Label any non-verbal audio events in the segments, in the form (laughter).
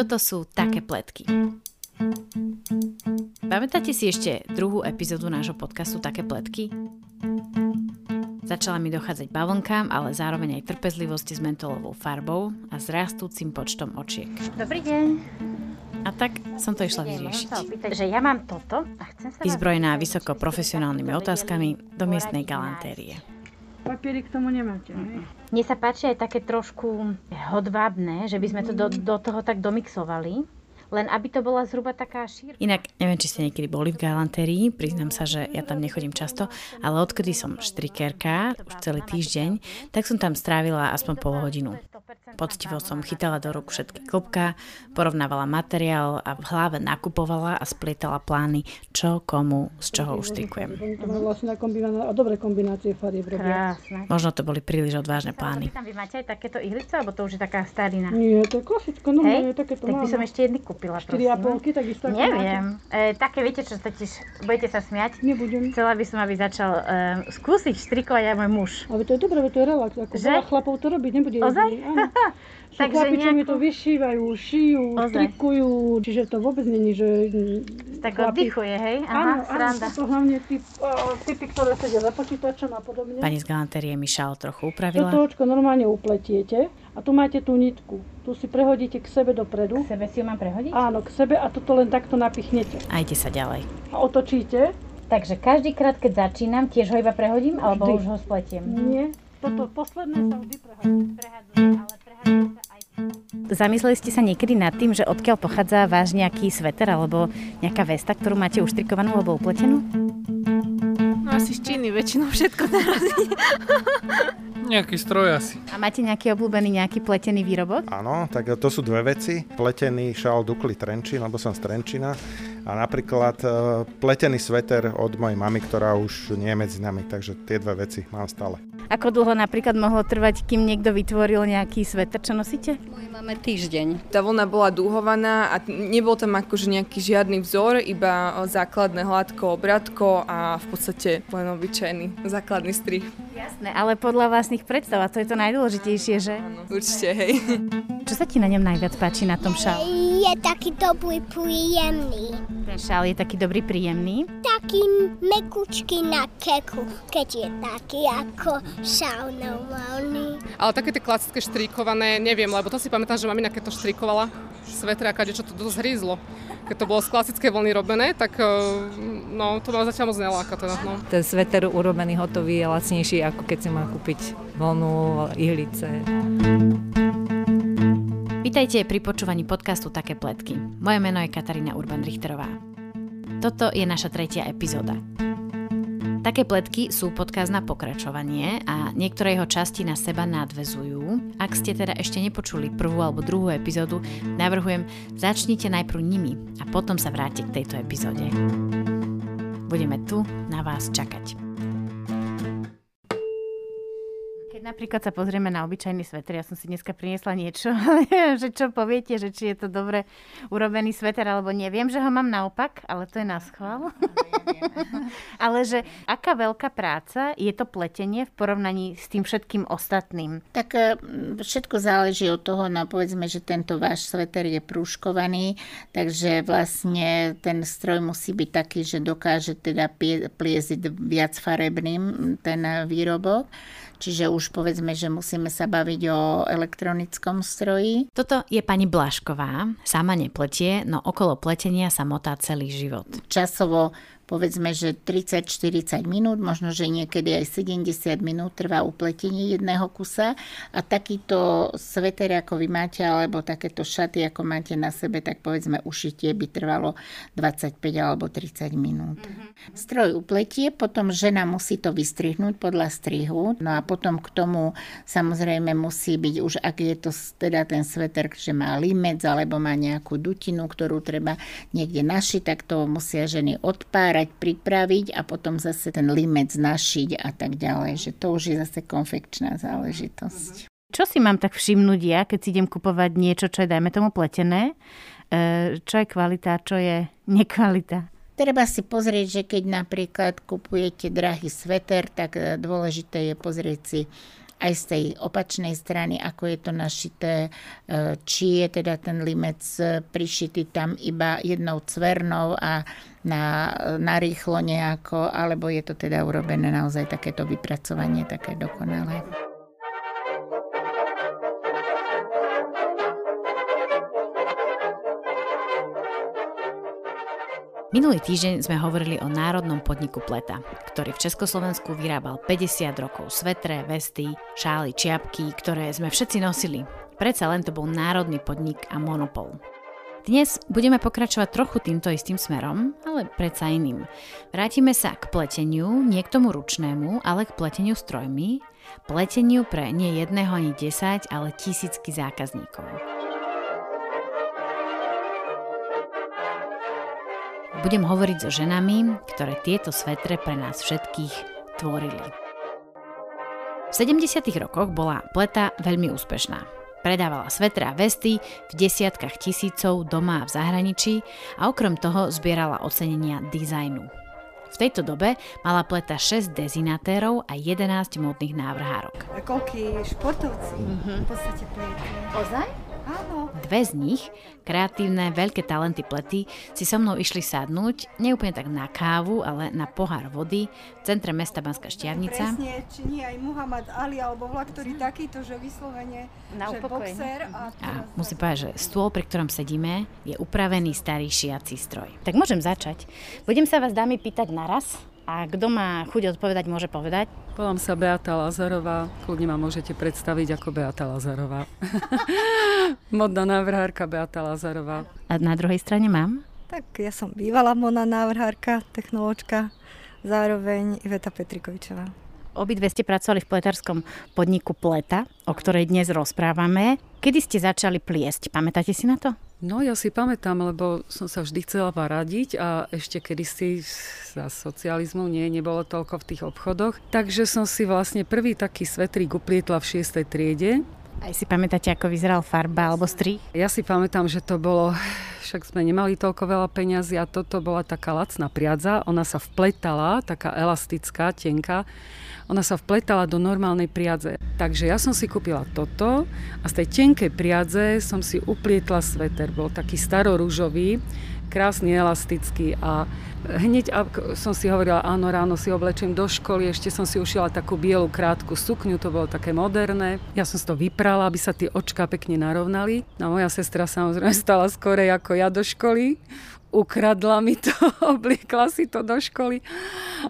Toto sú také pletky. Pamätáte si ešte druhú epizódu nášho podcastu Také pletky? Začala mi dochádzať bavlnkám, ale zároveň aj trpezlivosti s mentolovou farbou a s rastúcim počtom očiek. Dobrý deň. A tak som to išla vyriešiť. Že ja mám toto a chcem sa Vyzbrojená vysoko profesionálnymi otázkami do miestnej galantérie. Papiery k tomu nemáte, hej? Mne sa páči aj také trošku hodvábne, že by sme to do, do toho tak domixovali. Len aby to bola zhruba taká šírka. Inak, neviem, či ste niekedy boli v galantérii, priznám sa, že ja tam nechodím často, ale odkedy som štrikerka, už celý týždeň, tak som tam strávila aspoň pol hodinu. Poctivo som chytala do rúk všetky klopka, porovnávala materiál a v hlave nakupovala a splietala plány, čo komu z čoho uštrikujem. To má vlastne kombiná... a dobré kombinácie farieb robia. Krásne. Možno to boli príliš odvážne plány. Tam vy máte aj takéto ihlice, alebo to už je taká starina? Nie, to je klasicko, Hej, normálne takéto tak by som ešte jedny kúpila, 4 prosím. a polky, takisto ako Neviem. E, také, viete čo, totiž, budete sa smiať. máte. Nebudem. Chcela by som, aby začal e, skúsiť štrikovať aj môj muž. Ale to je dobré, veď to je relax. Ako Že? veľa chlapov to robiť nebude. Ozaj? jediný, Áno. (laughs) Takže chlapi, čo mi to vyšívajú, šijú, Ozaj. strikujú, čiže to vôbec není, že... Tak chlapi- oddychuje, hej? Aha, Áno, áno, sranda. sú to hlavne typ, uh, typy, ktoré sedia za počítačom a podobne. Pani z galantérie mi šál trochu Toto upravila. očko normálne upletiete a tu máte tú nitku. Tu si prehodíte k sebe dopredu. Sebe si ju mám prehodiť? Áno, k sebe a toto len takto napichnete. A ide sa ďalej. A otočíte. Takže každý krát, keď začínam, tiež ho iba prehodím, alebo Vždy. už ho spletiem? Nie. Toto posledné sa vždy prehádza. Prehádzujem, ale. Zamysleli ste sa niekedy nad tým, že odkiaľ pochádza váš nejaký sveter alebo nejaká vesta, ktorú máte uštrikovanú alebo upletenú? No asi z Číny väčšinou všetko narazí. (laughs) Nejaký stroj asi. A máte nejaký obľúbený nejaký pletený výrobok? Áno, tak to sú dve veci. Pletený šál Dukli Trenčín, lebo som z Trenčína. A napríklad e, pletený sveter od mojej mamy, ktorá už nie je medzi nami. Takže tie dve veci mám stále. Ako dlho napríklad mohlo trvať, kým niekto vytvoril nejaký sveter, čo nosíte? Máme týždeň. Tá vlna bola dúhovaná a nebol tam akože nejaký žiadny vzor, iba o, základné hladko, obratko a v podstate len obyčajný základný strih. Jasné, ale podľa vlastných predstav, a to je to najdôležitejšie, že? Áno, určite, hej. Čo sa ti na ňom najviac páči na tom šále? Je taký dobrý, príjemný. Ten šál je taký dobrý, príjemný. Taký mekučký na keku, keď je taký ako šál normálny. Ale také tie klasické štrikované, neviem, lebo to si pamätám, že mamina keď to štrikovala, svetre a čo to dosť hrízlo. Keď to bolo z klasické vlny robené, tak eh, no, to ma zatiaľ moc neláka teda, no. Ten sveter urobený hotový je lacnejší, ako keď si má kúpiť vlnu, ihlice. Vítajte pri počúvaní podcastu Také pletky. Moje meno je Katarína Urban-Richterová. Toto je naša tretia epizóda. Také pletky sú podkaz na pokračovanie a niektoré jeho časti na seba nadvezujú. Ak ste teda ešte nepočuli prvú alebo druhú epizódu, navrhujem, začnite najprv nimi a potom sa vráte k tejto epizóde. Budeme tu na vás čakať. Keď napríklad sa pozrieme na obyčajný sveter, ja som si dneska priniesla niečo, (laughs) že čo poviete, že či je to dobre urobený sveter, alebo neviem, že ho mám naopak, ale to je na schvál. (laughs) ale že aká veľká práca je to pletenie v porovnaní s tým všetkým ostatným. Tak e, všetko záleží od toho, no povedzme, že tento váš sveter je prúškovaný, takže vlastne ten stroj musí byť taký, že dokáže teda pliezť viac farebným ten výrobok. Čiže už povedzme, že musíme sa baviť o elektronickom stroji. Toto je pani Blašková, sama nepletie, no okolo pletenia sa motá celý život. Časovo povedzme, že 30-40 minút, možno, že niekedy aj 70 minút trvá upletenie jedného kusa a takýto sveter, ako vy máte, alebo takéto šaty, ako máte na sebe, tak povedzme ušitie by trvalo 25 alebo 30 minút. Mm-hmm. Stroj upletie, potom žena musí to vystrihnúť podľa strihu, no a potom k tomu samozrejme musí byť už, ak je to teda ten sveter, že má limec alebo má nejakú dutinu, ktorú treba niekde našiť, tak to musia ženy odpárať pripraviť a potom zase ten limec našiť a tak ďalej, že to už je zase konfekčná záležitosť. Čo si mám tak všimnúť ja, keď si idem kupovať niečo, čo je, dajme tomu, pletené? E, čo je kvalita, čo je nekvalita? Treba si pozrieť, že keď napríklad kupujete drahý sveter, tak dôležité je pozrieť si aj z tej opačnej strany, ako je to našité, e, či je teda ten limec prišitý tam iba jednou cvernou a na, na nejako, alebo je to teda urobené naozaj takéto vypracovanie, také dokonalé. Minulý týždeň sme hovorili o národnom podniku Pleta, ktorý v Československu vyrábal 50 rokov svetre, vesty, šály, čiapky, ktoré sme všetci nosili. Predsa len to bol národný podnik a monopol. Dnes budeme pokračovať trochu týmto istým smerom, ale predsa iným. Vrátime sa k pleteniu, nie k tomu ručnému, ale k pleteniu strojmi, pleteniu pre nie jedného ani 10, ale tisícky zákazníkov. Budem hovoriť so ženami, ktoré tieto svetre pre nás všetkých tvorili. V 70. rokoch bola pleta veľmi úspešná. Predávala svetre a vesty v desiatkách tisícov doma a v zahraničí a okrem toho zbierala ocenenia dizajnu. V tejto dobe mala pleta 6 dezinatérov a 11 módnych návrhárok. Koľký športovci mm-hmm. v podstate pletu. Ozaj? Áno. Dve z nich, kreatívne, veľké talenty plety, si so mnou išli sadnúť, neúplne tak na kávu, ale na pohár vody v centre mesta Banská Štiavnica. Presne, či nie aj Muhammad Ali alebo vlak, ktorý takýto, že vyslovene, na že boxer. A, a musím povedať, že stôl, pri ktorom sedíme, je upravený starý šiací stroj. Tak môžem začať. Budem sa vás dámy pýtať naraz a kto má chuť odpovedať, môže povedať. Volám sa Beata Lazarová, kľudne ma môžete predstaviť ako Beata Lazarová. (laughs) Modná návrhárka Beata Lazarová. A na druhej strane mám? Tak ja som bývalá modná návrhárka, technoločka, zároveň Iveta Petrikovičová. Obidve ste pracovali v pletárskom podniku Pleta, o ktorej dnes rozprávame. Kedy ste začali pliesť? Pamätáte si na to? No ja si pamätám, lebo som sa vždy chcela paradiť a ešte kedysi za socializmu nie, nebolo toľko v tých obchodoch. Takže som si vlastne prvý taký svetrík uplietla v 6. triede. Aj si pamätáte, ako vyzeral farba alebo strih? Ja si pamätám, že to bolo, však sme nemali toľko veľa peňazí a toto bola taká lacná priadza. Ona sa vpletala, taká elastická, tenká ona sa vpletala do normálnej priadze. Takže ja som si kúpila toto a z tej tenkej priadze som si uplietla sveter. Bol taký starorúžový, krásny, elastický a hneď som si hovorila, áno, ráno si oblečím do školy, ešte som si ušila takú bielu krátku sukňu, to bolo také moderné. Ja som si to vyprala, aby sa tie očka pekne narovnali. No moja sestra samozrejme stala skorej ako ja do školy ukradla mi to, (laughs) obliekla si to do školy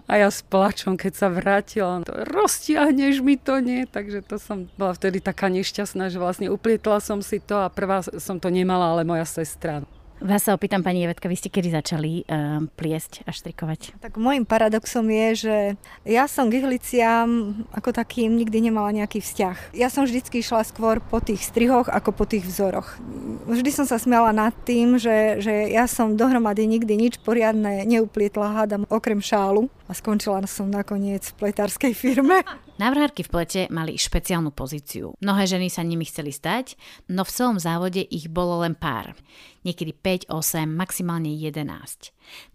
a ja s plačom, keď sa vrátila, to roztiahneš mi to, nie? Takže to som bola vtedy taká nešťastná, že vlastne uplietla som si to a prvá som to nemala, ale moja sestra. Vás sa opýtam, pani Jevetka, vy ste kedy začali uh, pliesť a štrikovať? Tak môjim paradoxom je, že ja som k ihliciam ako takým nikdy nemala nejaký vzťah. Ja som vždycky išla skôr po tých strihoch ako po tých vzoroch. Vždy som sa smiala nad tým, že, že ja som dohromady nikdy nič poriadne neuplietla, hádam, okrem šálu a skončila som nakoniec v pletárskej firme. (laughs) Návrhárky v plete mali špeciálnu pozíciu. Mnohé ženy sa nimi chceli stať, no v celom závode ich bolo len pár. Niekedy 5, 8, maximálne 11.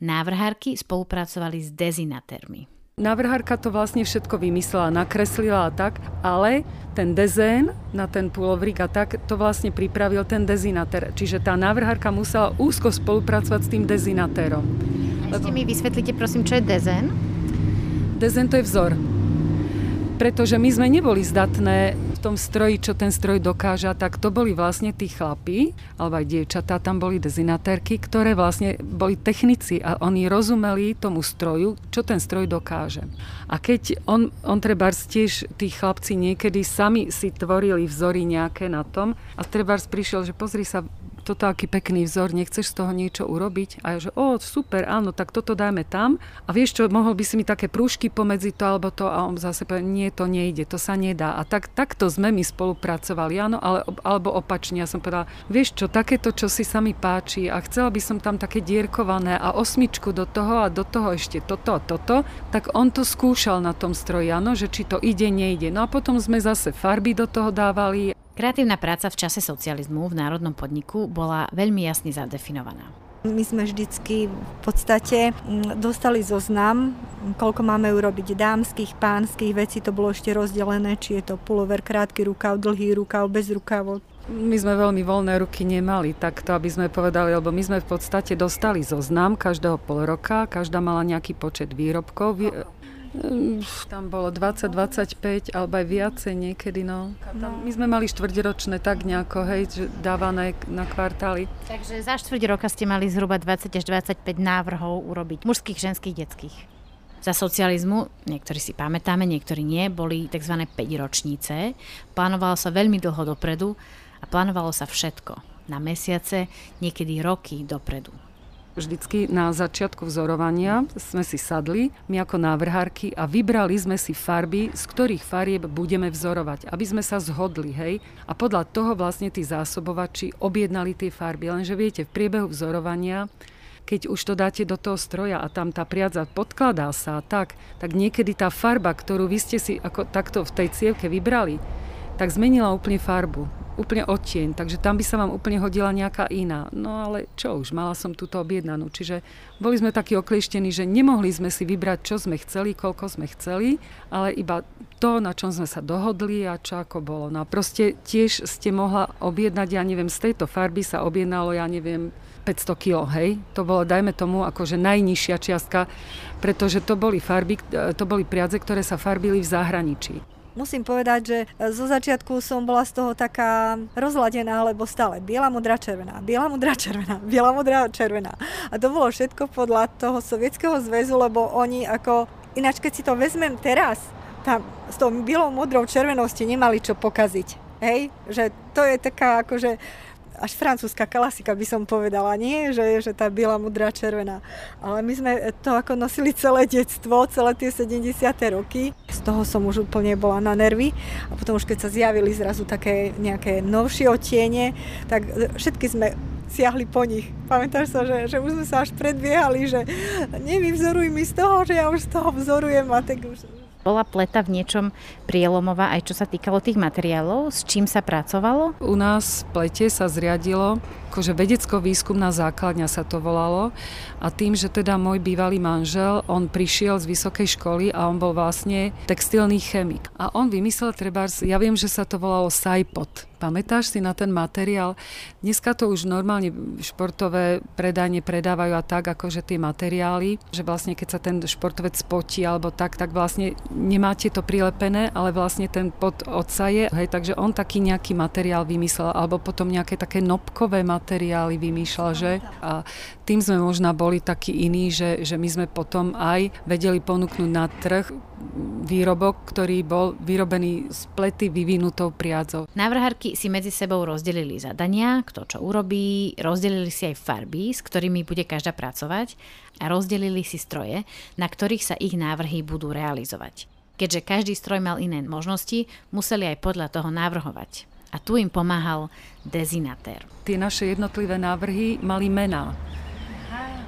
Návrhárky spolupracovali s dezinatérmi. Návrhárka to vlastne všetko vymyslela, nakreslila a tak, ale ten dezén na ten pulovrík a tak, to vlastne pripravil ten dezinatér. Čiže tá návrhárka musela úzko spolupracovať s tým dezinatérom. Ešte mi vysvetlite prosím, čo je dezén? Dezén to je vzor pretože my sme neboli zdatné v tom stroji, čo ten stroj dokáža, tak to boli vlastne tí chlapí, alebo aj dievčatá, tam boli dezinatérky, ktoré vlastne boli technici a oni rozumeli tomu stroju, čo ten stroj dokáže. A keď on, on treba tiež, tí chlapci niekedy sami si tvorili vzory nejaké na tom a treba prišiel, že pozri sa, toto aký pekný vzor, nechceš z toho niečo urobiť? A ja, že o, super, áno, tak toto dáme tam. A vieš čo, mohol by si mi také prúžky pomedzi to alebo to a on zase povie, nie, to nejde, to sa nedá. A tak, takto sme my spolupracovali, áno, ale, alebo opačne. Ja som povedala, vieš čo, takéto, čo si sa mi páči a chcela by som tam také dierkované a osmičku do toho a do toho ešte toto a toto, tak on to skúšal na tom stroji, áno, že či to ide, nejde. No a potom sme zase farby do toho dávali Kreatívna práca v čase socializmu v národnom podniku bola veľmi jasne zadefinovaná. My sme vždycky v podstate mm, dostali zoznam, koľko máme urobiť dámskych, pánskych vecí, to bolo ešte rozdelené, či je to pulover, krátky rukav, dlhý rukav, bez rukavov. My sme veľmi voľné ruky nemali, takto aby sme povedali, lebo my sme v podstate dostali zoznam každého pol roka, každá mala nejaký počet výrobkov, tam bolo 20, 25 alebo aj viacej niekedy, no. Tam, my sme mali štvrťročné tak nejako, hej, že dávané na kvartály. Takže za štvrť roka ste mali zhruba 20 až 25 návrhov urobiť, mužských, ženských, detských. Za socializmu, niektorí si pamätáme, niektorí nie, boli tzv. 5 ročnice. Plánovalo sa veľmi dlho dopredu a plánovalo sa všetko. Na mesiace, niekedy roky dopredu. Vždycky na začiatku vzorovania sme si sadli, my ako návrhárky a vybrali sme si farby, z ktorých farieb budeme vzorovať, aby sme sa zhodli, hej. A podľa toho vlastne tí zásobovači objednali tie farby. Lenže viete, v priebehu vzorovania keď už to dáte do toho stroja a tam tá priadza podkladá sa tak, tak niekedy tá farba, ktorú vy ste si ako takto v tej cievke vybrali, tak zmenila úplne farbu úplne odtieň, takže tam by sa vám úplne hodila nejaká iná. No ale čo už, mala som túto objednanú. Čiže boli sme takí oklieštení, že nemohli sme si vybrať, čo sme chceli, koľko sme chceli, ale iba to, na čom sme sa dohodli a čo ako bolo. No a proste tiež ste mohla objednať, ja neviem, z tejto farby sa objednalo, ja neviem, 500 kg, hej. To bolo, dajme tomu, akože najnižšia čiastka, pretože to boli farby, to boli priadze, ktoré sa farbili v zahraničí musím povedať, že zo začiatku som bola z toho taká rozladená, lebo stále biela, modrá, červená, biela, modrá, (laughs) červená, biela, modrá, červená. A to bolo všetko podľa toho sovietského zväzu, lebo oni ako, ináč keď si to vezmem teraz, tam s tou bielou, modrou, červenou ste nemali čo pokaziť. Hej, že to je taká akože až francúzska klasika by som povedala, nie? Že, že tá biela, modrá, červená. Ale my sme to ako nosili celé detstvo, celé tie 70. roky. Z toho som už úplne bola na nervy. A potom už keď sa zjavili zrazu také nejaké novšie otiene, tak všetky sme siahli po nich. Pamätáš sa, že, že už sme sa až predbiehali, že nevyvzoruj mi z toho, že ja už z toho vzorujem a tak už bola pleta v niečom prielomová aj čo sa týkalo tých materiálov? S čím sa pracovalo? U nás plete sa zriadilo akože vedecko-výskumná základňa sa to volalo a tým, že teda môj bývalý manžel, on prišiel z vysokej školy a on bol vlastne textilný chemik. A on vymyslel treba, ja viem, že sa to volalo Saipot. Pamätáš si na ten materiál? Dneska to už normálne športové predanie predávajú a tak, akože tie materiály, že vlastne keď sa ten športovec spotí alebo tak, tak vlastne nemáte to prilepené, ale vlastne ten pod odsaje, hej, takže on taký nejaký materiál vymyslel, alebo potom nejaké také nopkové materiály materiály vymýšľal, že? A tým sme možno boli takí iní, že, že my sme potom aj vedeli ponúknuť na trh výrobok, ktorý bol vyrobený z plety vyvinutou priadzou. Návrhárky si medzi sebou rozdelili zadania, kto čo urobí, rozdelili si aj farby, s ktorými bude každá pracovať a rozdelili si stroje, na ktorých sa ich návrhy budú realizovať. Keďže každý stroj mal iné možnosti, museli aj podľa toho návrhovať a tu im pomáhal dezinatér. Tie naše jednotlivé návrhy mali mená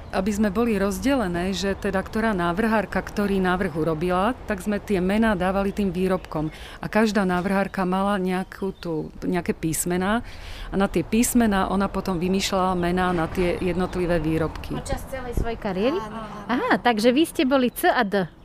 aby sme boli rozdelené, že teda ktorá návrhárka, ktorý návrh urobila, tak sme tie mená dávali tým výrobkom. A každá návrhárka mala nejakú tú, nejaké písmená a na tie písmená ona potom vymýšľala mená na tie jednotlivé výrobky. Počas celej svojej kariéry? Aha, takže vy ste boli C a D.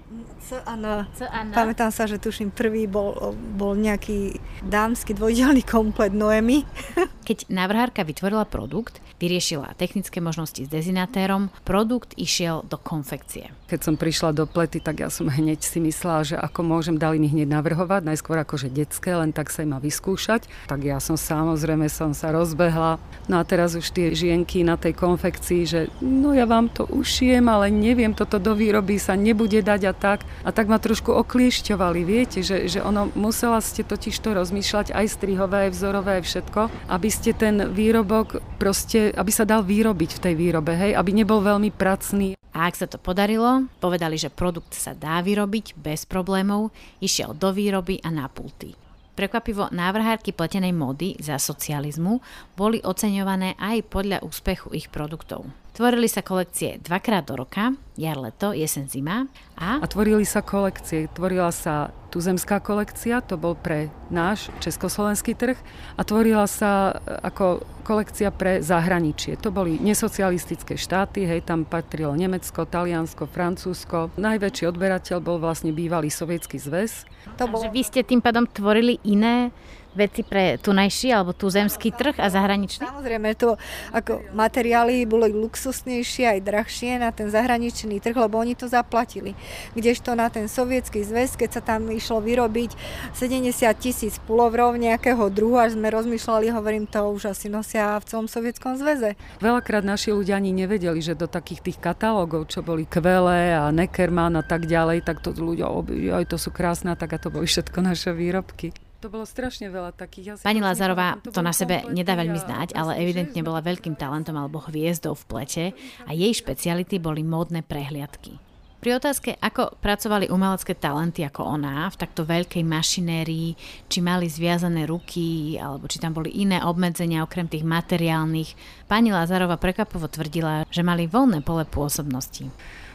C N. C N. Pamätám sa, že tuším prvý bol, bol nejaký dámsky dvojdielný komplet Noemi. (laughs) Keď návrhárka vytvorila produkt, vyriešila technické možnosti s dezinatérom, produkt išiel do konfekcie. Keď som prišla do plety, tak ja som hneď si myslela, že ako môžem, dali mi hneď navrhovať, najskôr akože detské, len tak sa im vyskúšať. Tak ja som samozrejme som sa rozbehla. No a teraz už tie žienky na tej konfekcii, že no ja vám to ušijem, ale neviem, toto do výroby sa nebude dať a tak. A tak ma trošku okliešťovali, viete, že, že ono musela ste totiž to rozmýšľať aj strihové, aj vzorové, aj všetko, aby ste ten výrobok proste, aby sa dal vyrobiť v tej výrobe, hej, aby nebol veľmi pracný. A ak sa to podarilo, povedali, že produkt sa dá vyrobiť bez problémov, išiel do výroby a na pulty. Prekvapivo návrhárky pletenej mody za socializmu boli oceňované aj podľa úspechu ich produktov. Tvorili sa kolekcie dvakrát do roka, jar, leto, jesen, zima. A... a tvorili sa kolekcie. Tvorila sa tuzemská kolekcia, to bol pre náš československý trh a tvorila sa e, ako kolekcia pre zahraničie. To boli nesocialistické štáty, hej, tam patrilo Nemecko, Taliansko, Francúzsko. Najväčší odberateľ bol vlastne bývalý sovietský zväz. To bolo... vy ste tým pádom tvorili iné veci pre tunajší alebo tuzemský trh a zahraničný? Samozrejme, to ako materiály boli luxusnejšie aj drahšie na ten zahraničný trh, lebo oni to zaplatili. Kdežto na ten sovietský zväz, keď sa tam išlo vyrobiť 70 tisíc pulovrov nejakého druhu, až sme rozmýšľali, hovorím, to už asi nosia v celom sovietskom zväze. Veľakrát naši ľudia ani nevedeli, že do takých tých katalógov, čo boli Kvele a Neckermann a tak ďalej, tak to ľudia, oj, to sú krásne, tak a to boli všetko naše výrobky. To bolo strašne veľa takých. Pani Lazarová to na sebe nedá veľmi znať, ale evidentne bola veľkým talentom alebo hviezdou v plete a jej špeciality boli módne prehliadky. Pri otázke, ako pracovali umelecké talenty ako ona v takto veľkej mašinérii, či mali zviazané ruky, alebo či tam boli iné obmedzenia okrem tých materiálnych, pani Lazarova prekapovo tvrdila, že mali voľné pole pôsobnosti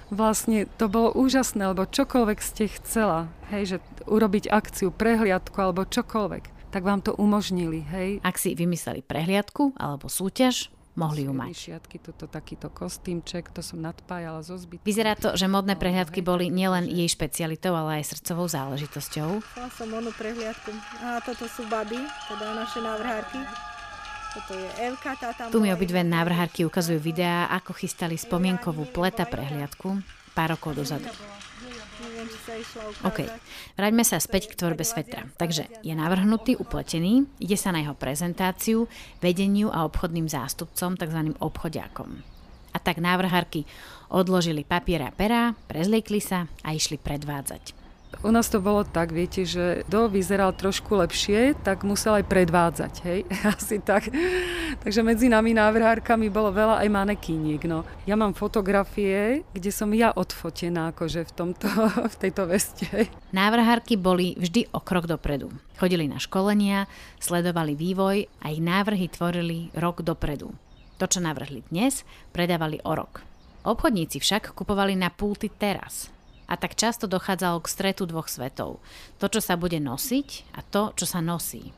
vlastne to bolo úžasné, lebo čokoľvek ste chcela, hej, že urobiť akciu, prehliadku alebo čokoľvek, tak vám to umožnili, hej. Ak si vymysleli prehliadku alebo súťaž, mohli ju mať. Šiatky, toto, takýto kostýmček, to som nadpájala zo zbytku. Vyzerá to, že modné prehliadky boli nielen jej špecialitou, ale aj srdcovou záležitosťou. Chcela som modnú prehliadku. A toto sú baby, teda naše návrhárky. Toto je Evka, tá tam tu mi obidve návrhárky ukazujú videá, ako chystali spomienkovú pleta prehliadku pár rokov dozadu. OK, vráťme sa späť k tvorbe svetra. Takže je navrhnutý, upletený, ide sa na jeho prezentáciu, vedeniu a obchodným zástupcom, tzv. obchodiakom. A tak návrhárky odložili papier a perá, prezliekli sa a išli predvádzať. U nás to bolo tak, viete, že kto vyzeral trošku lepšie, tak musel aj predvádzať, hej, (laughs) asi tak. Takže medzi nami návrhárkami bolo veľa aj manekíniek, no. Ja mám fotografie, kde som ja odfotená, akože v, tomto, (laughs) v tejto veste. Návrhárky boli vždy o krok dopredu. Chodili na školenia, sledovali vývoj a ich návrhy tvorili rok dopredu. To, čo navrhli dnes, predávali o rok. Obchodníci však kupovali na pulty teraz, a tak často dochádzalo k stretu dvoch svetov. To, čo sa bude nosiť a to, čo sa nosí.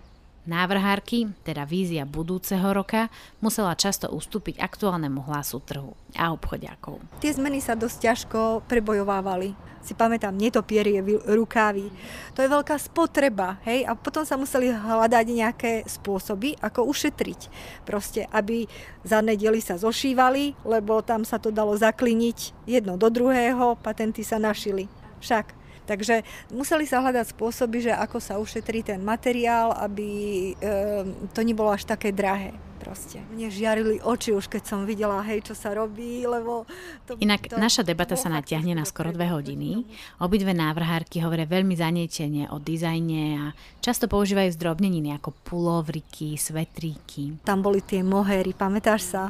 Návrhárky, teda vízia budúceho roka, musela často ustúpiť aktuálnemu hlasu trhu a obchodiakov. Tie zmeny sa dosť ťažko prebojovávali. Si pamätám, netopierie, rukávy. To je veľká spotreba, hej? A potom sa museli hľadať nejaké spôsoby, ako ušetriť. Proste, aby zadné diely sa zošívali, lebo tam sa to dalo zakliniť jedno do druhého, patenty sa našili. Však Takže museli sa hľadať spôsoby, že ako sa ušetrí ten materiál, aby e, to nebolo až také drahé proste. Mne žiarili oči už, keď som videla, hej, čo sa robí, lebo... To, Inak to, naša debata sa natiahne na skoro dve hodiny. Obidve návrhárky hovoria veľmi zanietene o dizajne a často používajú zdrobneniny ako pulovriky, svetríky. Tam boli tie mohery, pamätáš sa?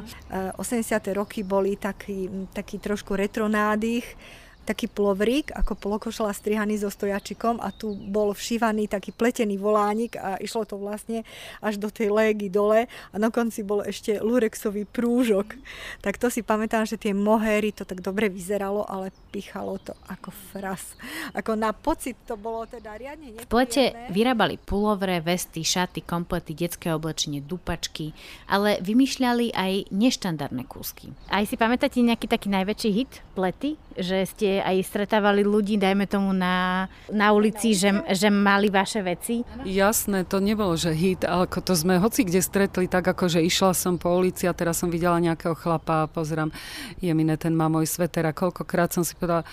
80. E, roky boli taký, taký trošku retronádych, taký plovrík, ako polokošela strihaný so stojačikom a tu bol všívaný taký pletený volánik a išlo to vlastne až do tej légy dole a na konci bol ešte lurexový prúžok. Tak to si pamätám, že tie mohery to tak dobre vyzeralo, ale pichalo to ako fras. Ako na pocit to bolo teda riadne nepríjemné. V plete vyrábali pulovre, vesty, šaty, komplety, detské oblečenie, dupačky, ale vymýšľali aj neštandardné kúsky. Aj si pamätáte nejaký taký najväčší hit plety? Že ste aj stretávali ľudí, dajme tomu na, na ulici, že, že mali vaše veci? Jasné, to nebolo, že hit, ale ako to sme hoci kde stretli, tak ako, že išla som po ulici a teraz som videla nejakého chlapa a pozerám, je mi ten má môj sveter a koľkokrát som si povedala,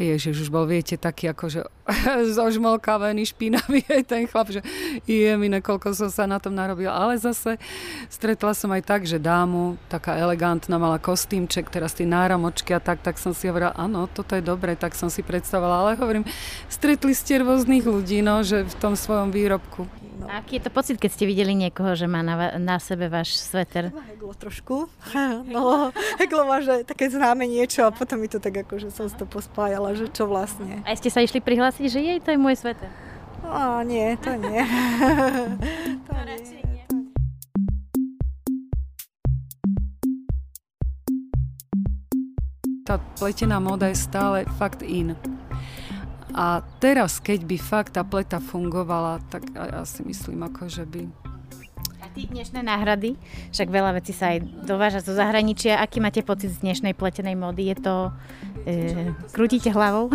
ježiš, už bol, viete, taký ako, že (laughs) zožmolkavený, špinavý (laughs) aj ten chlap, že je mi koľko som sa na tom narobila. Ale zase stretla som aj tak, že dámu, taká elegantná, mala kostýmček, teraz tie náramočky a tak, tak som si hovorila, áno, toto je dobre, tak som si predstavovala. Ale hovorím, stretli ste rôznych ľudí, no, že v tom svojom výrobku. No. A aký je to pocit, keď ste videli niekoho, že má na, na sebe váš sveter? Heglo trošku. (laughs) No, heglo má, že také známe niečo a potom mi to tak ako, že som si to pospájala, že čo vlastne. A ste sa išli prihlásiť, že jej, to je môj sveter? No, nie, to nie. (laughs) to nie. Tá pletená móda je stále fakt in. A teraz, keď by fakt tá pleta fungovala, tak ja si myslím, ako že by... tí dnešné náhrady, však veľa vecí sa aj dováža zo zahraničia. Aký máte pocit z dnešnej pletenej módy? Je to... E, krútite hlavou?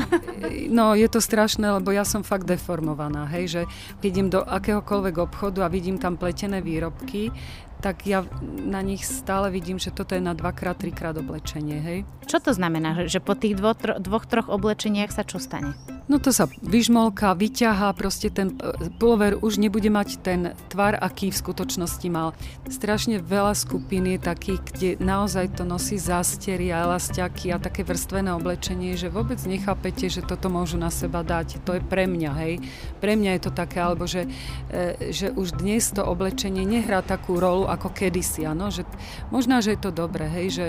No, je to strašné, lebo ja som fakt deformovaná, hej, že idem do akéhokoľvek obchodu a vidím tam pletené výrobky, tak ja na nich stále vidím, že toto je na dvakrát, trikrát oblečenie, hej. Čo to znamená, že po tých dvo, tro, dvoch, troch oblečeniach sa čo stane? No to sa vyžmolká, vyťahá, proste ten e, pulver už nebude mať ten tvar, aký v skutočnosti mal. Strašne veľa skupín je takých, kde naozaj to nosí zástery a elastiaky a také vrstvené oblečenie, že vôbec nechápete, že toto môžu na seba dať. To je pre mňa, hej. Pre mňa je to také, alebo že, e, že už dnes to oblečenie nehrá takú rolu, ako kedysi, áno, že možná, že je to dobré, hej, že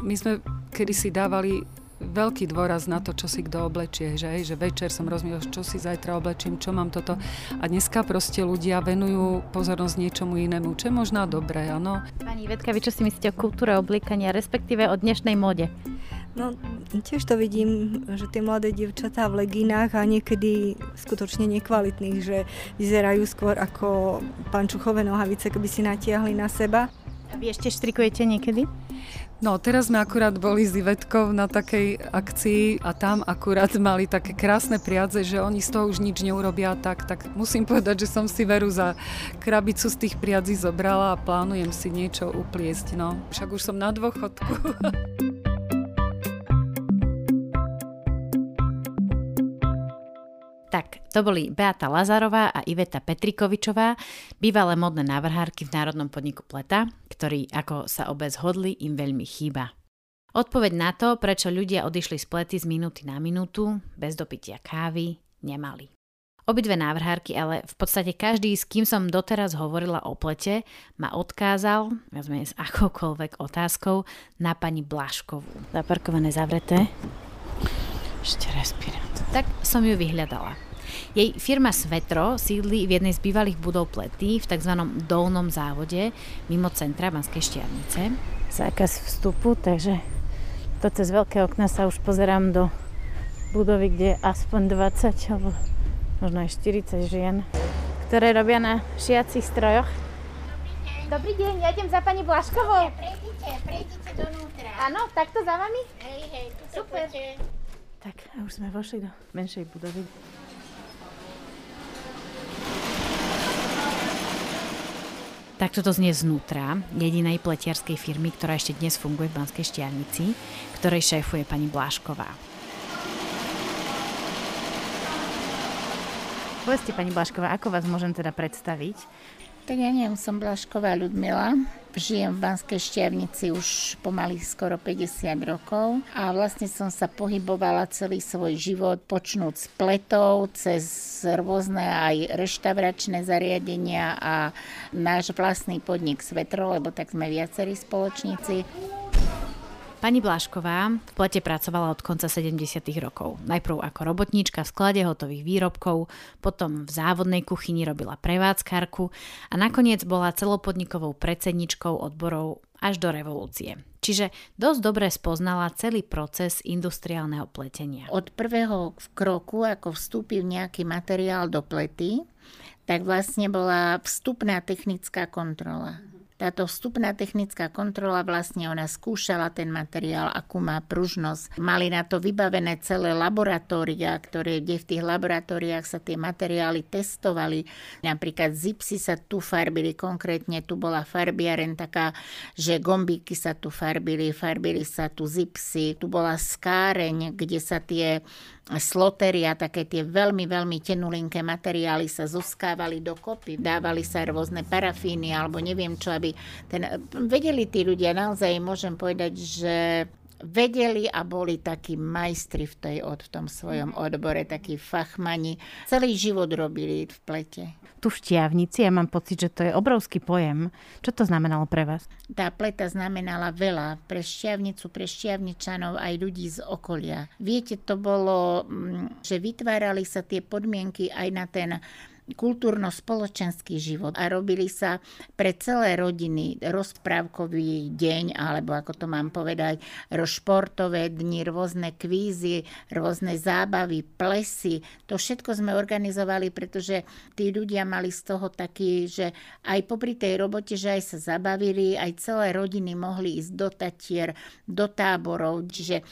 my sme kedysi dávali veľký dôraz na to, čo si kto oblečie, že, že večer som rozmýšľal, čo si zajtra oblečím, čo mám toto. A dneska proste ľudia venujú pozornosť niečomu inému, čo je možná dobré, áno. Pani Vedka, vy čo si myslíte o kultúre obliekania, respektíve o dnešnej móde? No, tiež to vidím, že tie mladé dievčatá v legínach a niekedy skutočne nekvalitných, že vyzerajú skôr ako pančuchové nohavice, keby si natiahli na seba. A vy ešte štrikujete niekedy? No, teraz sme akurát boli s Ivetkou na takej akcii a tam akurát mali také krásne priadze, že oni z toho už nič neurobia tak, tak musím povedať, že som si veru za krabicu z tých priadzí zobrala a plánujem si niečo upliesť, no. Však už som na dôchodku. (laughs) Tak, to boli Beata Lazarová a Iveta Petrikovičová, bývalé modné návrhárky v Národnom podniku Pleta, ktorí, ako sa obe zhodli, im veľmi chýba. Odpoveď na to, prečo ľudia odišli z plety z minúty na minútu, bez dopitia kávy, nemali. Obidve návrhárky, ale v podstate každý, s kým som doteraz hovorila o plete, ma odkázal, vezme s akoukoľvek otázkou, na pani Blaškovú. Zaparkované zavreté. Ešte respirát. Tak som ju vyhľadala. Jej firma Svetro sídli v jednej z bývalých budov Plety v tzv. dolnom závode mimo centra Banskej Štiavnice. Zákaz vstupu, takže to cez veľké okna sa už pozerám do budovy, kde je aspoň 20 alebo možno aj 40 žien, ktoré robia na šiacich strojoch. Dobrý deň, ja idem za pani Blaškovou. Prejdite, prejdite donútra. Áno, takto za vami? Hej, hej, to Super. Super. Tak a už sme vošli do menšej budovy. Takto to znie znútra jedinej pletiarskej firmy, ktorá ešte dnes funguje v Banskej Štiavnici, ktorej šéfuje pani Blášková. Povedzte, pani Blašková, ako vás môžem teda predstaviť? Tak ja neviem, som Blašková Ľudmila, žijem v Banskej Štiavnici už pomaly skoro 50 rokov a vlastne som sa pohybovala celý svoj život počnúť s pletou cez rôzne aj reštauračné zariadenia a náš vlastný podnik Svetro, lebo tak sme viacerí spoločníci. Pani Blášková v plete pracovala od konca 70. rokov. Najprv ako robotníčka v sklade hotových výrobkov, potom v závodnej kuchyni robila prevádzkarku a nakoniec bola celopodnikovou predsedničkou odborov až do revolúcie. Čiže dosť dobre spoznala celý proces industriálneho pletenia. Od prvého kroku, ako vstúpil nejaký materiál do plety, tak vlastne bola vstupná technická kontrola táto vstupná technická kontrola vlastne ona skúšala ten materiál, akú má pružnosť. Mali na to vybavené celé laboratória, ktoré, kde v tých laboratóriách sa tie materiály testovali. Napríklad zipsy sa tu farbili, konkrétne tu bola farbiaren taká, že gombíky sa tu farbili, farbili sa tu zipsy, tu bola skáreň, kde sa tie sloteria, také tie veľmi, veľmi tenulinké materiály sa zoskávali do kopy, dávali sa rôzne parafíny alebo neviem čo, aby ten, vedeli tí ľudia, naozaj môžem povedať, že vedeli a boli takí majstri v, tej, v tom svojom odbore, takí fachmani. Celý život robili v plete. Tu v Štiavnici, ja mám pocit, že to je obrovský pojem. Čo to znamenalo pre vás? Tá pleta znamenala veľa pre Šťavnicu, pre Šťavničanov, aj ľudí z okolia. Viete, to bolo, mm, že vytvárali sa tie podmienky aj na ten kultúrno-spoločenský život a robili sa pre celé rodiny rozprávkový deň, alebo ako to mám povedať, rozšportové dni, rôzne kvízy, rôzne zábavy, plesy. To všetko sme organizovali, pretože tí ľudia mali z toho taký, že aj popri tej robote, že aj sa zabavili, aj celé rodiny mohli ísť do Tatier, do táborov, čiže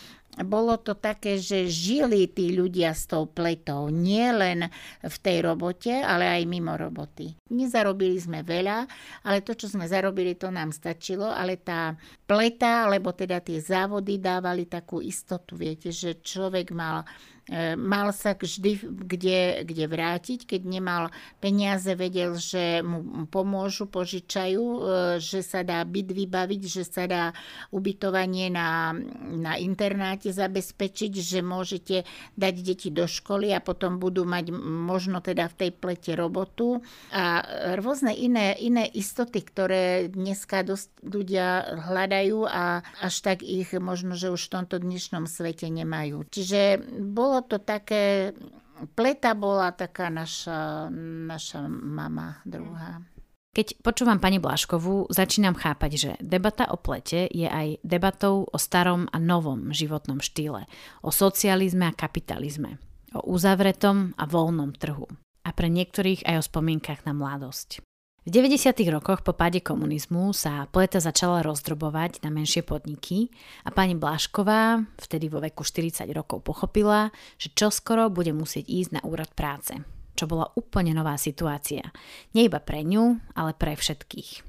bolo to také, že žili tí ľudia s tou pletou. Nie len v tej robote, ale aj mimo roboty. Nezarobili sme veľa, ale to, čo sme zarobili, to nám stačilo. Ale tá pleta, alebo teda tie závody dávali takú istotu. Viete, že človek mal mal sa vždy kde, kde vrátiť, keď nemal peniaze, vedel, že mu pomôžu, požičajú, e, že sa dá byt vybaviť, že sa dá ubytovanie na, na internáte zabezpečiť, že môžete dať deti do školy a potom budú mať možno teda v tej plete robotu a rôzne iné, iné istoty, ktoré dneska dosť ľudia hľadajú a až tak ich možno, že už v tomto dnešnom svete nemajú. Čiže bolo to také, pleta bola taká naša, naša mama druhá. Keď počúvam pani Blaškovú, začínam chápať, že debata o plete je aj debatou o starom a novom životnom štýle, o socializme a kapitalizme, o uzavretom a voľnom trhu a pre niektorých aj o spomienkach na mladosť. V 90. rokoch po páde komunizmu sa pleta začala rozdrobovať na menšie podniky a pani Blašková vtedy vo veku 40 rokov pochopila, že čoskoro bude musieť ísť na úrad práce, čo bola úplne nová situácia. Nie iba pre ňu, ale pre všetkých.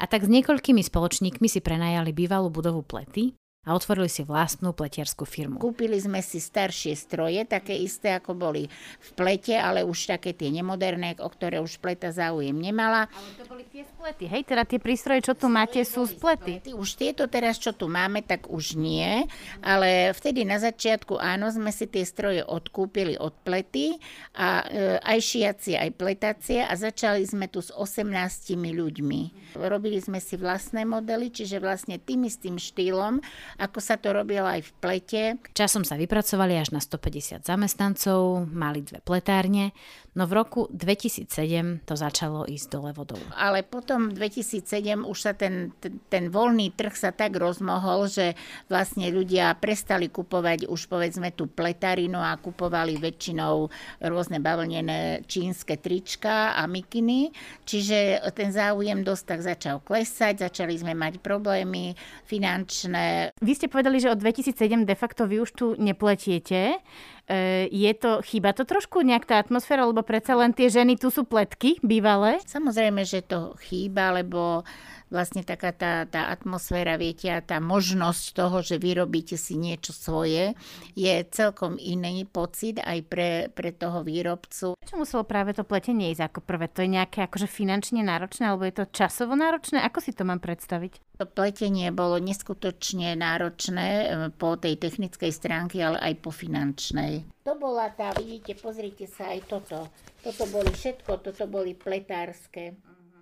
A tak s niekoľkými spoločníkmi si prenajali bývalú budovu plety a otvorili si vlastnú pletiarskú firmu. Kúpili sme si staršie stroje, také isté ako boli v plete, ale už také tie nemoderné, o ktoré už pleta záujem nemala. Ale to boli tie splety, hej? Teda tie prístroje, čo tu máte, sú z plety. Už tieto teraz, čo tu máme, tak už nie, ale vtedy na začiatku áno, sme si tie stroje odkúpili od plety a e, aj šiacie, aj pletacie a začali sme tu s 18 ľuďmi. Robili sme si vlastné modely, čiže vlastne tým istým štýlom, ako sa to robilo aj v plete. Časom sa vypracovali až na 150 zamestnancov, mali dve pletárne, no v roku 2007 to začalo ísť dole vodou. Ale potom 2007 už sa ten, ten, voľný trh sa tak rozmohol, že vlastne ľudia prestali kupovať už povedzme tú pletarinu a kupovali väčšinou rôzne bavlnené čínske trička a mikiny, čiže ten záujem dosť tak začal klesať, začali sme mať problémy finančné. Vy ste povedali, že od 2007 de facto vy už tu nepletiete. E, je to, chýba to trošku nejak tá atmosféra, lebo predsa len tie ženy tu sú pletky bývalé? Samozrejme, že to chýba, lebo vlastne taká tá, tá atmosféra, viete, a tá možnosť toho, že vyrobíte si niečo svoje, je celkom iný pocit aj pre, pre toho výrobcu. Čo muselo práve to pletenie ísť ako prvé? To je nejaké akože finančne náročné, alebo je to časovo náročné? Ako si to mám predstaviť? To pletenie bolo neskutočne náročné e, po tej technickej stránke, ale aj po finančnej. To bola tá, vidíte, pozrite sa aj toto. Toto boli všetko, toto boli pletárske.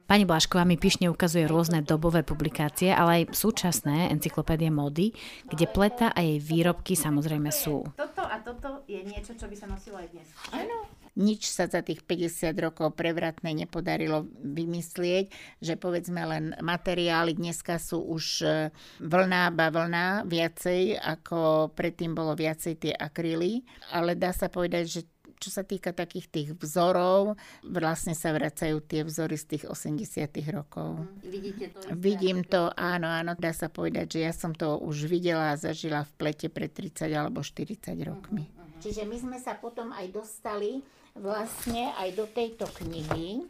Pani Blašková mi pyšne ukazuje rôzne dobové publikácie, ale aj súčasné encyklopédie mody, kde pleta a jej výrobky samozrejme sú. Toto a toto je niečo, čo by sa nosilo aj dnes. Áno. Nič sa za tých 50 rokov prevratné nepodarilo vymyslieť, že povedzme len materiály dneska sú už e, vlná, bavlná viacej, ako predtým bolo viacej tie akryly, ale dá sa povedať, že čo sa týka takých tých vzorov, vlastne sa vracajú tie vzory z tých 80 rokov. Vidíte to? Vidím to, áno, áno, dá sa povedať, že ja som to už videla a zažila v plete pred 30 alebo 40 rokmi. Uh-huh, uh-huh. Čiže my sme sa potom aj dostali vlastne aj do tejto knihy,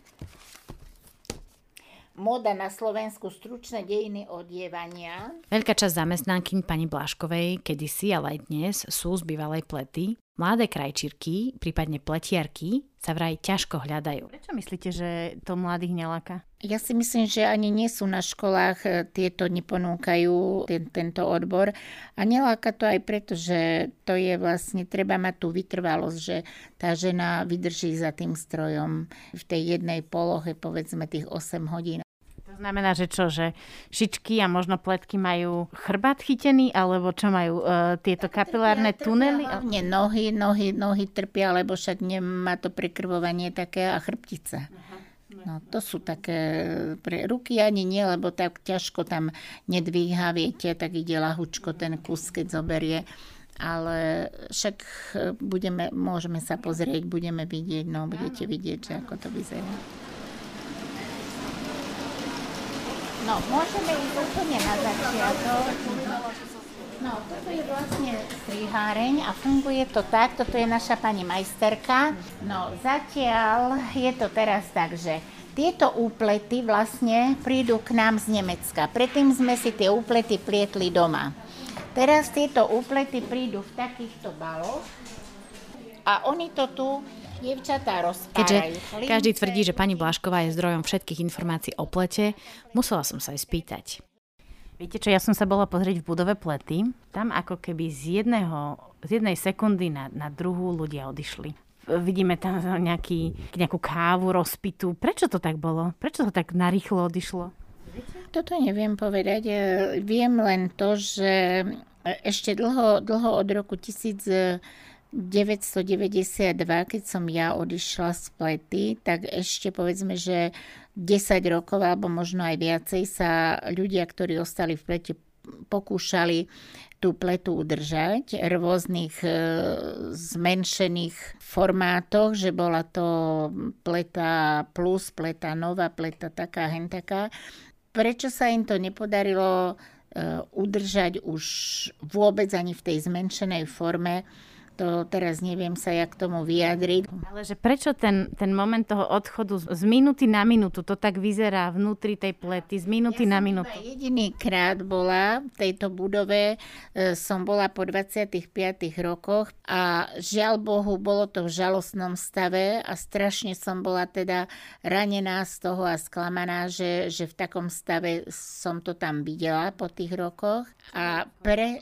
Moda na Slovensku, stručné dejiny odievania. Veľká časť zamestnankyň pani Bláškovej, kedysi, ale aj dnes, sú z bývalej plety. Mladé krajčírky, prípadne pletiarky, sa vraj ťažko hľadajú. Prečo myslíte, že to mladých neláka? Ja si myslím, že ani nie sú na školách, e, tieto neponúkajú ten, tento odbor. A neláka to aj preto, že to je vlastne, treba mať tú vytrvalosť, že tá žena vydrží za tým strojom v tej jednej polohe, povedzme tých 8 hodín znamená, že čo, že šičky a možno pletky majú chrbát chytený, alebo čo majú uh, tieto kapilárne tunely? Hlavne nohy, nohy, nohy trpia, lebo však nemá to prekrvovanie také a chrbtica. No, to sú také pre ruky ani nie, lebo tak ťažko tam nedvíha, viete, tak ide lahučko ten kus, keď zoberie. Ale však budeme, môžeme sa pozrieť, budeme vidieť, no budete vidieť, že ako to vyzerá. No, môžeme ísť úplne na začiatok. No, toto je vlastne striháreň a funguje to tak, toto je naša pani majsterka. No, zatiaľ je to teraz tak, že tieto úplety vlastne prídu k nám z Nemecka. Predtým sme si tie úplety plietli doma. Teraz tieto úplety prídu v takýchto baloch a oni to tu Dievčatá Keďže každý tvrdí, že pani Blašková je zdrojom všetkých informácií o plete, musela som sa aj spýtať. Viete čo, ja som sa bola pozrieť v budove plety. Tam ako keby z, jedného, z jednej sekundy na, na druhú ľudia odišli. Vidíme tam nejaký, nejakú kávu rozpitú. Prečo to tak bolo? Prečo to tak narýchlo odišlo? Toto neviem povedať. Viem len to, že ešte dlho, dlho od roku 1000 992, keď som ja odišla z plety, tak ešte povedzme, že 10 rokov alebo možno aj viacej sa ľudia, ktorí ostali v plete, pokúšali tú pletu udržať v rôznych e, zmenšených formátoch, že bola to pleta plus, pleta nová, pleta taká, hen taká. Prečo sa im to nepodarilo e, udržať už vôbec ani v tej zmenšenej forme? To teraz neviem sa jak tomu vyjadriť. Ale že prečo ten, ten moment toho odchodu z minúty na minútu, to tak vyzerá vnútri tej plety, z minúty ja na minútu? jediný krát bola v tejto budove, e, som bola po 25 rokoch a žiaľ Bohu, bolo to v žalostnom stave a strašne som bola teda ranená z toho a sklamaná, že, že v takom stave som to tam videla po tých rokoch. A pre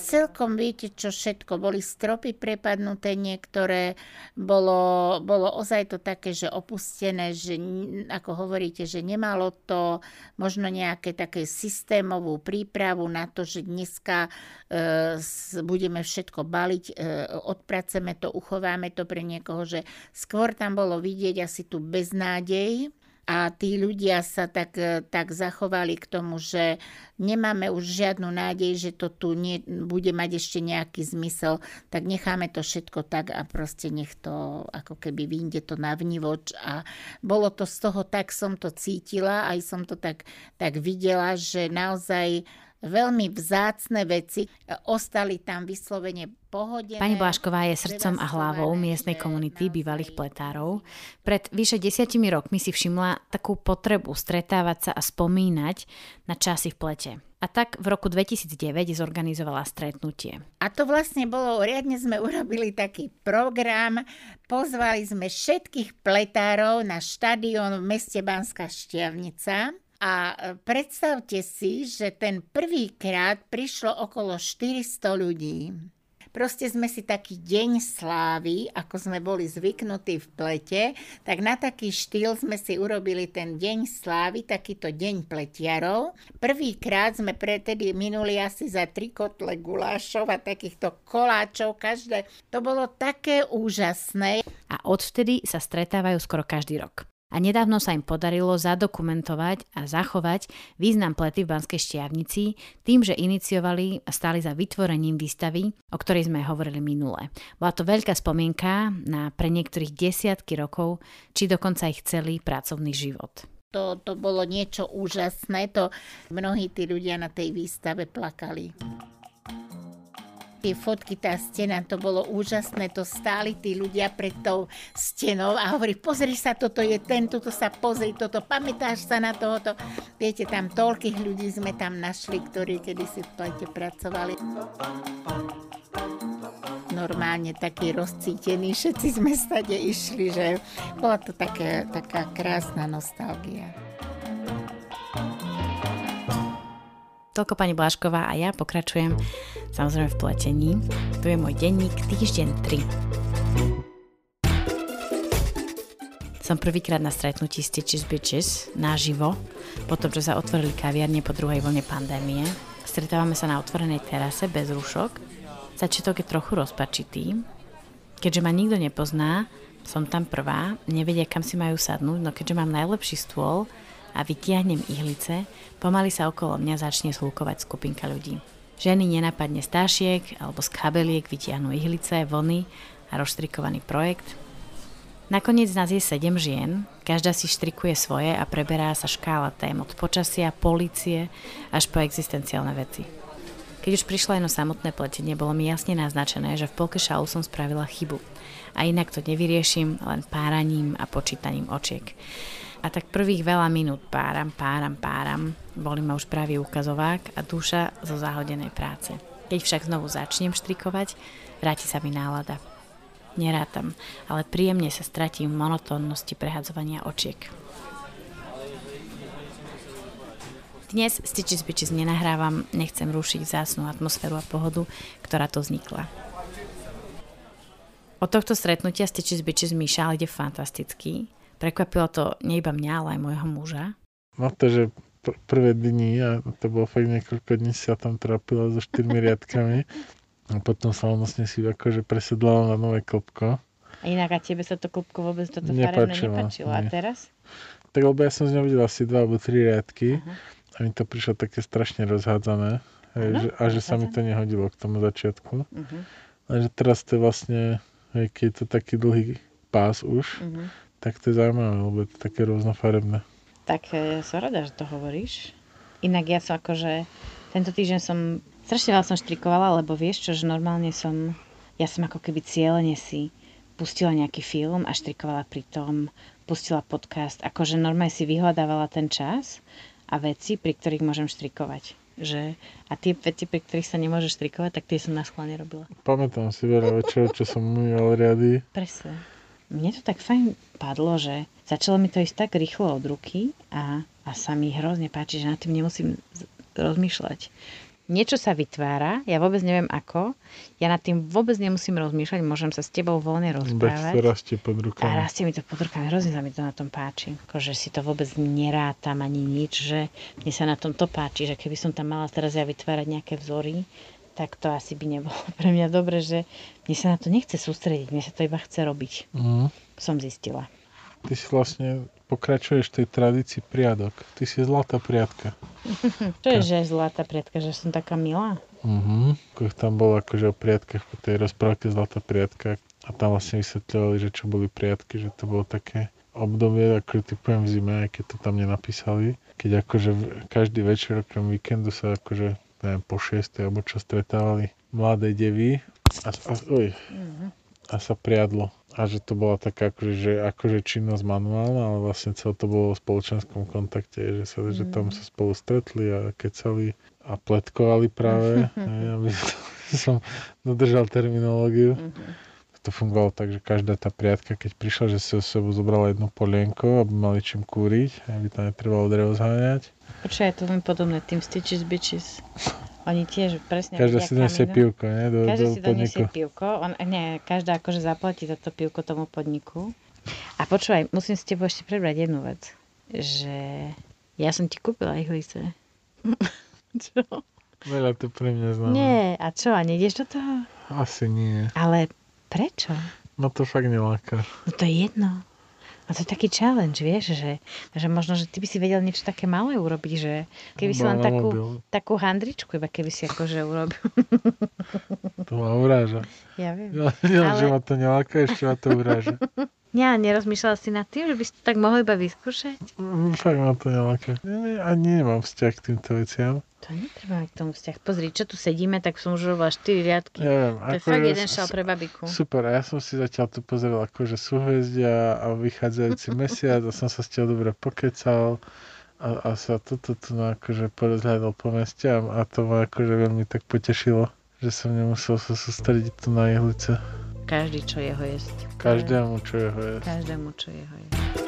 celkom viete, čo všetko, boli stropy stropy prepadnuté niektoré, bolo, bolo ozaj to také, že opustené, že ako hovoríte, že nemalo to možno nejaké také systémovú prípravu na to, že dneska e, budeme všetko baliť, e, odpraceme to, uchováme to pre niekoho, že skôr tam bolo vidieť asi tu beznádej, a tí ľudia sa tak, e, tak zachovali k tomu, že nemáme už žiadnu nádej, že to tu nie, bude mať ešte nejaký zmysel, tak necháme to všetko tak a proste nech to ako keby vyjde to na vnívoč a bolo to z toho, tak som to cítila, aj som to tak, tak videla, že naozaj veľmi vzácne veci. Ostali tam vyslovene pohodené. Pani Blášková je srdcom a hlavou miestnej komunity bývalých pletárov. Pred vyše desiatimi rokmi si všimla takú potrebu stretávať sa a spomínať na časy v plete. A tak v roku 2009 zorganizovala stretnutie. A to vlastne bolo, riadne sme urobili taký program, pozvali sme všetkých pletárov na štadión v meste Banská Štiavnica a e, predstavte si, že ten prvýkrát prišlo okolo 400 ľudí. Proste sme si taký deň slávy, ako sme boli zvyknutí v plete, tak na taký štýl sme si urobili ten deň slávy, takýto deň pletiarov. Prvýkrát sme pretedy minuli asi za tri kotle gulášov a takýchto koláčov každé. To bolo také úžasné. A odvtedy sa stretávajú skoro každý rok a nedávno sa im podarilo zadokumentovať a zachovať význam plety v Banskej Štiavnici tým, že iniciovali a stáli za vytvorením výstavy, o ktorej sme hovorili minule. Bola to veľká spomienka na pre niektorých desiatky rokov, či dokonca ich celý pracovný život. To, to bolo niečo úžasné, to mnohí tí ľudia na tej výstave plakali tie fotky, tá stena, to bolo úžasné, to stáli tí ľudia pred tou stenou a hovorí, pozri sa, toto je ten, toto sa pozri, toto, pamätáš sa na tohoto. Viete, tam toľkých ľudí sme tam našli, ktorí kedysi v plete pracovali normálne taký rozcítený, všetci sme stade išli, že bola to také, taká krásna nostalgia. Toľko pani Blášková a ja pokračujem samozrejme v pletení. Tu je môj denník Týždeň 3. Som prvýkrát na stretnutí Stitches Bitches naživo, potom čo sa otvorili kaviarne po druhej vlne pandémie. Stretávame sa na otvorenej terase bez rušok. Začiatok je trochu rozpačitý. Keďže ma nikto nepozná, som tam prvá, nevedia kam si majú sadnúť, no keďže mám najlepší stôl a vytiahnem ihlice, pomaly sa okolo mňa začne zhlukovať skupinka ľudí. Ženy nenapadne stášiek alebo z kabeliek vytiahnu ihlice, vony a rozštrikovaný projekt. Nakoniec nás je sedem žien, každá si štrikuje svoje a preberá sa škála tém od počasia, polície až po existenciálne veci. Keď už prišlo jedno samotné pletenie, bolo mi jasne naznačené, že v polke šalu som spravila chybu. A inak to nevyriešim len páraním a počítaním očiek. A tak prvých veľa minút páram, páram, páram. Boli ma už pravý ukazovák a duša zo zahodenej práce. Keď však znovu začnem štrikovať, vráti sa mi nálada. Nerátam, ale príjemne sa stratím v monotónnosti prehadzovania očiek. Dnes Stitches Bitches nenahrávam, nechcem rušiť vzácnú atmosféru a pohodu, ktorá to vznikla. Od tohto stretnutia Stitches Bitches Miša ide fantasticky. Prekvapilo to nie iba mňa, ale aj môjho muža. No to, že pr- prvé dni, a to bolo fakt niekoľko dní, sa tam trápila so štyrmi riadkami. A potom sa vlastne si akože presedlala na nové klopko. A inak a tebe sa to klopko vôbec toto farebné nepačilo. A teraz? Tak lebo ja som z ňou videl asi dva alebo tri riadky uh-huh. a mi to prišlo také strašne rozhádzané. Hej, že, a že sa mi to nehodilo k tomu začiatku. Uh-huh. že teraz to je vlastne, hej, keď je to taký dlhý pás už, uh-huh. Tak to je zaujímavé, lebo je to také rôznofarebné. Tak ja som rada, že to hovoríš. Inak ja som akože, tento týždeň som Strašne veľa som štrikovala, lebo vieš čo, že normálne som, ja som ako keby cieľene si pustila nejaký film a štrikovala pri tom, pustila podcast, akože normálne si vyhľadávala ten čas a veci, pri ktorých môžem štrikovať. Že, a tie veci, pri ktorých sa nemôže štrikovať, tak tie som na schválne robila. Pamätám si veľa večer, čo som umýval riady. Presne. Mne to tak fajn padlo, že začalo mi to ísť tak rýchlo od ruky a, a sa mi hrozne páči, že na tým nemusím rozmýšľať niečo sa vytvára, ja vôbec neviem ako, ja nad tým vôbec nemusím rozmýšľať, môžem sa s tebou voľne rozprávať. to rastie pod rukami. A rastie mi to pod rukami, hrozne sa mi to na tom páči. Akože si to vôbec nerátam ani nič, že mne sa na tom to páči, že keby som tam mala teraz ja vytvárať nejaké vzory, tak to asi by nebolo (laughs) pre mňa dobre, že mne sa na to nechce sústrediť, mne sa to iba chce robiť. Mm. Som zistila. Ty si vlastne pokračuješ tej tradícii priadok. Ty si zlatá priadka. Čo (laughs) je, že zlatá priadka? Že som taká milá? Mhm. Uh-huh. Tam bolo akože o priadkach po tej rozprávke Zlatá priadka a tam vlastne vysvetľovali, že čo boli priadky, že to bolo také obdobie, ako typujem v zime, aj keď to tam nenapísali. Keď akože každý večer okrem víkendu sa akože neviem, po 6. alebo čo stretávali mladé devy a, a, uh-huh. a sa priadlo a že to bola taká akože, že, akože činnosť manuálna, ale vlastne celé to bolo v spoločenskom kontakte, že, sa, mm. že tam sa spolu stretli a kecali a pletkovali práve, (laughs) aby som dodržal terminológiu. Mm-hmm. To fungovalo tak, že každá tá priatka, keď prišla, že si o sebou zobrala jedno polienko, aby mali čím kúriť, aby tam netrebalo drevo zháňať. Počkaj, je to len podobné tým Stitches Bitches. Oni tiež presne... Každá si donesie pivko, nie? Do, každá do si donesie pivko. On, nie, každá akože zaplatí za to pivko tomu podniku. A počúvaj, musím s tebou ešte prebrať jednu vec. Že ja som ti kúpila ihlice. (laughs) čo? Veľa to pre mňa znamená. Nie, a čo, a nejdeš do toho? Asi nie. Ale prečo? No to fakt neláka. No to je jedno. A to je taký challenge, vieš, že, že možno, že ty by si vedel niečo také malé urobiť, že keby si len takú, takú handričku, iba keby si akože urobil. To ma uráža. Ja viem. Ja, ja ale... že ma to neláka, ešte ma to uráža. (laughs) Ja, nerozmýšľala si nad tým, že by si to tak mohol iba vyskúšať? Mm, fakt ma to. Ja, ani nemám vzťah k týmto veciam. To netreba mať k tomu vzťah. Pozri, čo tu sedíme, tak som už robila 4 riadky. Ja viem, to je fakt jeden šal pre babiku. Super, a ja som si zatiaľ tu pozrel akože súhvezdia a vychádzajúci (laughs) mesiac a som sa s tebou dobre pokecal a, a sa toto tu no, akože porozhľadol po meste a, a to ma akože veľmi tak potešilo, že som nemusel sa sústrediť tu na jehlice. Každý, čo jeho jesť. Každému, čo jeho jesť. Každému, čo jeho jesť.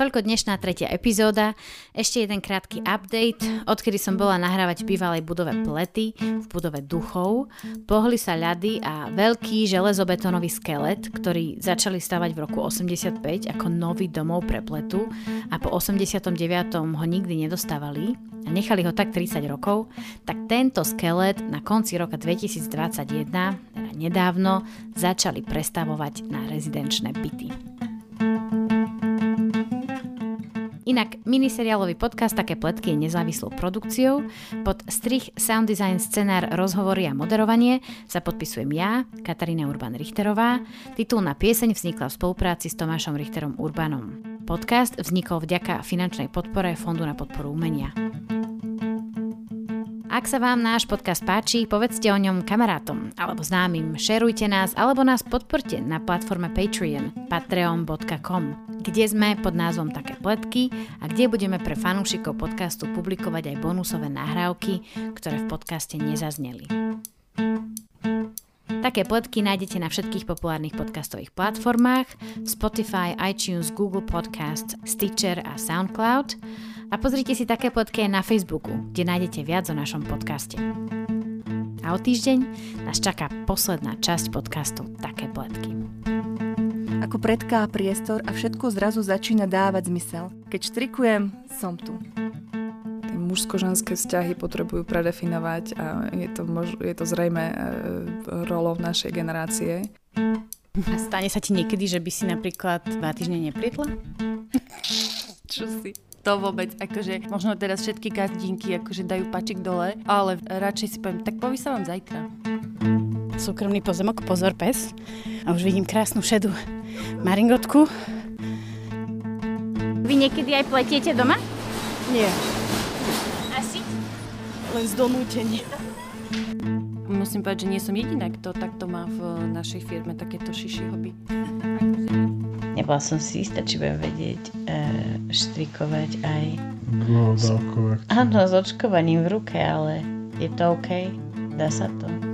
Toľko dnešná tretia epizóda. Ešte jeden krátky update. Odkedy som bola nahrávať v bývalej budove Plety, v budove Duchov, pohli sa ľady a veľký železobetónový skelet, ktorý začali stavať v roku 85 ako nový domov pre Pletu a po 89. ho nikdy nedostávali a nechali ho tak 30 rokov, tak tento skelet na konci roka 2021, teda nedávno, začali prestavovať na rezidenčné byty. Inak miniseriálový podcast Také pletky je nezávislou produkciou. Pod strich, sound design, scenár, rozhovory a moderovanie sa podpisujem ja, Katarína Urban Richterová. Titulná pieseň vznikla v spolupráci s Tomášom Richterom Urbanom. Podcast vznikol vďaka finančnej podpore Fondu na podporu umenia. Ak sa vám náš podcast páči, povedzte o ňom kamarátom alebo známym, šerujte nás alebo nás podporte na platforme Patreon patreon.com, kde sme pod názvom Také pletky a kde budeme pre fanúšikov podcastu publikovať aj bonusové nahrávky, ktoré v podcaste nezazneli. Také pletky nájdete na všetkých populárnych podcastových platformách Spotify, iTunes, Google Podcasts, Stitcher a SoundCloud a pozrite si také plotky aj na Facebooku, kde nájdete viac o našom podcaste. A o týždeň nás čaká posledná časť podcastu Také pletky. Ako predká priestor a všetko zrazu začína dávať zmysel. Keď štrikujem, som tu mužsko-ženské vzťahy potrebujú predefinovať a je to, mož- je to zrejme e, rolou našej generácie. A stane sa ti niekedy, že by si napríklad dva týždne neprietla? Čo si? To vôbec, akože možno teraz všetky gazdinky akože dajú pačik dole, ale radšej si poviem, tak vám zajtra. Súkromný pozemok, pozor pes. A už vidím krásnu šedú maringotku. Vy niekedy aj pletiete doma? Nie. Asi? Len z donútenia. Musím povedať, že nie som jediná, kto takto má v našej firme takéto šiši hobby. Nebola som si istá, či budem vedieť e, štrikovať aj... No, s, áno, s očkovaním v ruke, ale je to OK? Dá sa to?